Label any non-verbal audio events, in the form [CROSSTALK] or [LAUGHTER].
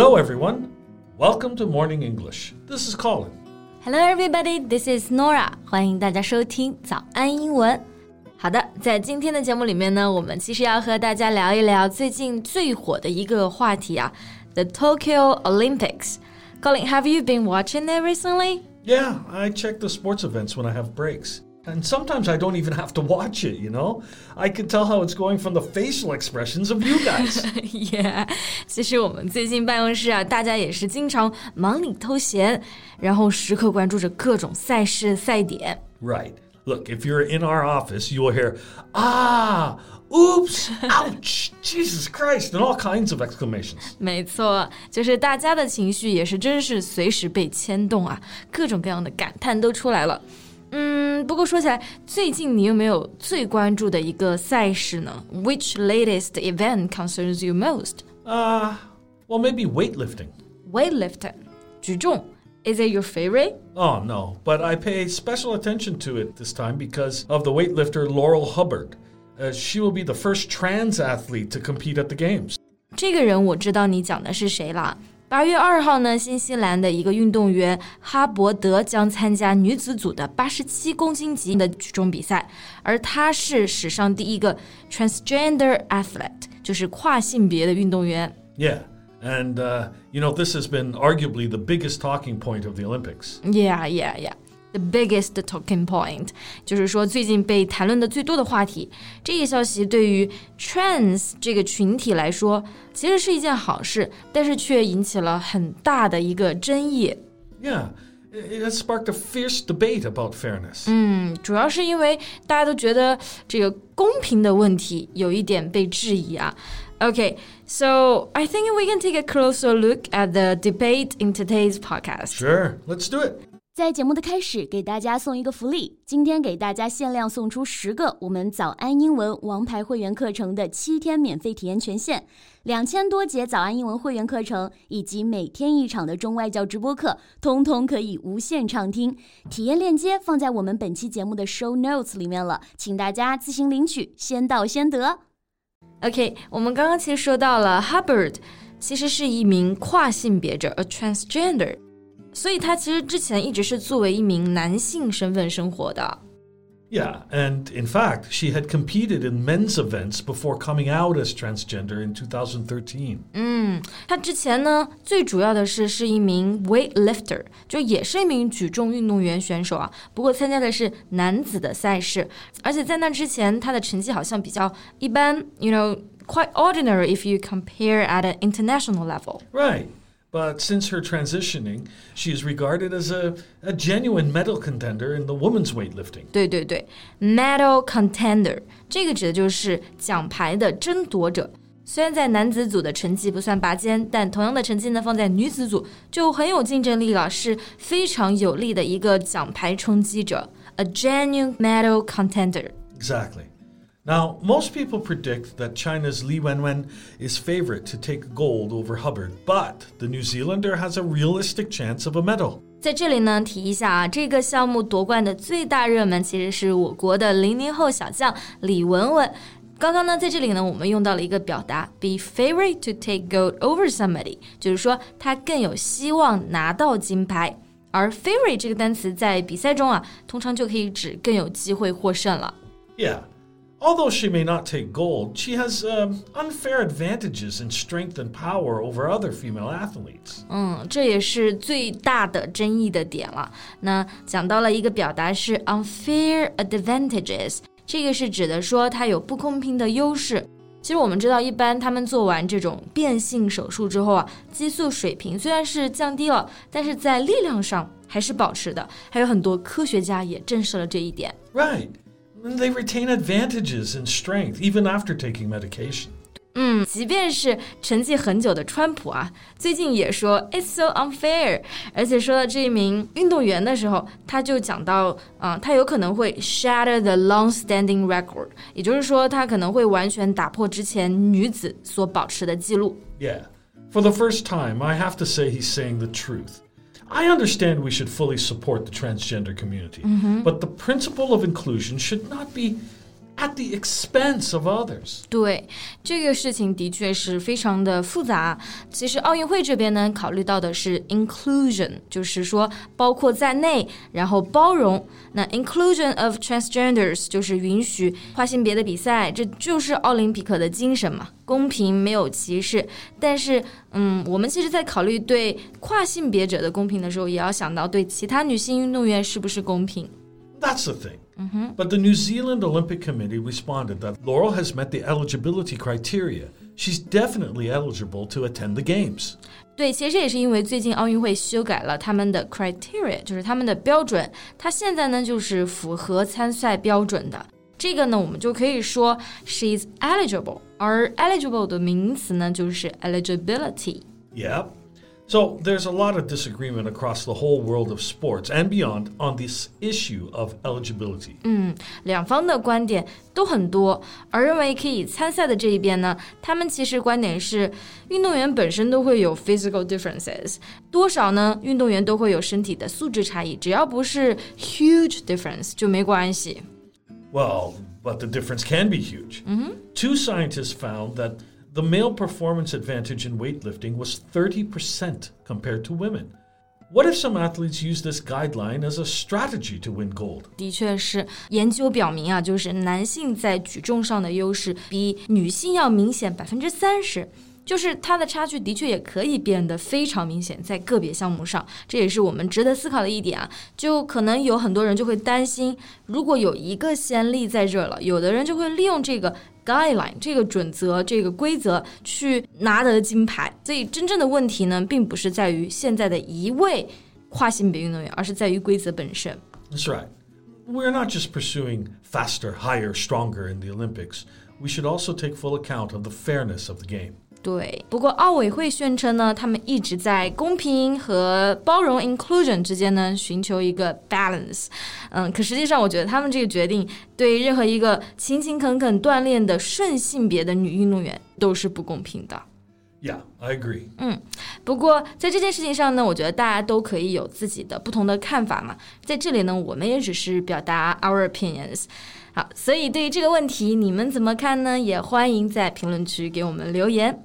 Hello, everyone. Welcome to Morning English. This is Colin. Hello, everybody. This is Norah. 欢迎大家收听早安英文。好的，在今天的节目里面呢，我们其实要和大家聊一聊最近最火的一个话题啊，The Tokyo Olympics. Colin, have you been watching it recently? Yeah, I check the sports events when I have breaks. And sometimes I don't even have to watch it, you know? I can tell how it's going from the facial expressions of you guys. [LAUGHS] yeah，其实我们最近办公室啊，大家也是经常忙里偷闲，然后时刻关注着各种赛事赛点。 right. Look, if you're in our office, you will hear, ah, oops, ouch, Jesus Christ, and all kinds of exclamations. 没错，就是大家的情绪也是真是随时被牵动啊，各种各样的感叹都出来了。 嗯，不过说起来，最近你有没有最关注的一个赛事呢？Which latest event concerns you most? Uh, well, maybe weightlifting. Weightlifting，举重。Is it your favorite? Oh, no, but I pay special attention to it this time because of the weightlifter Laurel Hubbard. Uh, she will be the first trans athlete to compete at the Games. 这个人我知道你讲的是谁啦。 八月二号呢，新西兰的一个运动员哈伯德将参加女子组的八十七公斤级的举重比赛，而她是史上第一个 transgender athlete，就是跨性别的运动员。 Yeah, and, uh, you know, this has been arguably the biggest talking point of the Olympics. Yeah, yeah, yeah. The biggest talking point，就是说最近被谈论的最多的话题。这个消息对于 trans 这个群体来说，其实是一件好事，但是却引起了很大的一个争议。 Yeah, it it has sparked a fierce debate about fairness. 主要是因为大家都觉得这个公平的问题有一点被质疑啊。Okay, so I think we can take a closer look at the debate in today's podcast. Sure, let's do it. 在节目的开始，给大家送一个福利，今天给大家限量送出十个我们早安英文王牌会员课程的七天免费体验权限，两千多节早安英文会员课程以及每天一场的中外教直播课，通通可以无限畅听。体验链接放在我们本期节目的 show notes 里面了，请大家自行领取，先到先得。OK，我们刚刚其实说到了 Hubbard，其实是一名跨性别者，a transgender，所以他其实之前一直是作为一名男性身份生活的。 Yeah, and in fact, she had competed in men's events before coming out as transgender in 2013. 他之前呢，最主要的是是一名 weightlifter，就也是一名举重运动员选手啊。不过参加的是男子的赛事，而且在那之前，他的成绩好像比较一般，you know quite ordinary if you compare at an international level。 Right. But since her transitioning, she is regarded as a, a genuine medal contender in the women's weightlifting. 对对对，medal contender 这个指的就是奖牌的争夺者。虽然在男子组的成绩不算拔尖，但同样的成绩呢，放在女子组就很有竞争力了，是非常有力的一个奖牌冲击者，a genuine medal contender。 Exactly. Now, most people predict that China's Li Wenwen is favorite to take gold over Hubbard, but the New Zealander has a realistic chance of a medal. 在这里呢，提一下啊，这个项目夺冠的最大热门其实是我国的零零后小将李雯雯。刚刚呢，在这里呢，我们用到了一个表达，be favorite to take gold over somebody，就是说他更有希望拿到金牌。而 favorite 这个单词在比赛中啊，通常就可以指更有机会获胜了。 Yeah. Although she may not take gold, she has um, unfair advantages in strength and power over other female athletes. 嗯，这也是最大的争议的点了。那讲到了一个表达是 unfair advantages，这个是指的说它有不公平的优势。其实我们知道，一般他们做完这种变性手术之后啊，激素水平虽然是降低了，但是在力量上还是保持的。还有很多科学家也证实了这一点。 Right. And they retain advantages in strength even after taking medication. 嗯，即便是沉寂很久的川普啊，最近也说 "It's so unfair"。而且说到这一名运动员的时候，他就讲到，啊、他有可能会 shatter the long-standing record，也就是说，他可能会完全打破之前女子所保持的记录。 Yeah. For the first time, I have to say he's saying the truth. I understand we should fully support the transgender community, mm-hmm. but the principle of inclusion should not be at the expense of others. 对这个事情的确是非常的复杂。其实奥运会这边呢，考虑到的是 inclusion，就是说包括在内，然后包容。那 inclusion of transgenders 就是允许跨性别的比赛，这就是奥林匹克的精神嘛，公平没有歧视。但是，嗯，我们其实，在考虑对跨性别者的公平的时候，也要想到对其他女性运动员是不是公平。That's the thing. But the New Zealand Olympic Committee responded that Laurel has met the eligibility criteria. She's definitely eligible to attend the Games. 对，其实也是因为最近奥运会修改了他们的 criteria，就是他们的标准，它现在呢就是符合参赛标准的。这个呢，我们就可以说 she's eligible，而 eligible 的名词呢就是 eligibility。 Yeah. So there's a lot of disagreement across the whole world of sports and beyond on this issue of eligibility. 两方的观点都很多，而认为可以参赛的这一边呢，他们其实观点是，运动员本身都会有 physical differences，多少呢？运动员都会有身体的素质差异，只要不是 huge difference 就没关系。 Well, but the difference can be huge. Two scientists found that the male performance advantage in weightlifting was 30% compared to women. What if some athletes use this guideline as a strategy to win gold? 的确是，研究表明啊，就是男性在举重上的优势比女性要明显百分之三十。就是它的差距的确也可以变得非常明显，在个别项目上，这也是我们值得思考的一点啊。就可能有很多人就会担心，如果有一个先例在这儿了，有的人就会利用这个 guideline 这个准则、这个规则去拿得金牌。所以真正的问题呢，并不是在于现在的一位跨性别运动员，而是在于规则本身。 That's right. We're not just pursuing faster, higher, stronger in the Olympics. We should also take full account of the fairness of the game. 对，不过奥委会宣称呢，他们一直在公平和包容 （inclusion） 之间呢寻求一个 balance。嗯，可实际上我觉得他们这个决定对任何一个勤勤恳恳锻炼的顺性别的女运动员都是不公平的。Yeah, I agree. 嗯不过在这件事情上呢，我觉得大家都可以有自己的不同的看法嘛。在这里呢，我们也只是表达 our opinions。好，所以对于这个问题，你们怎么看呢？也欢迎在评论区给我们留言。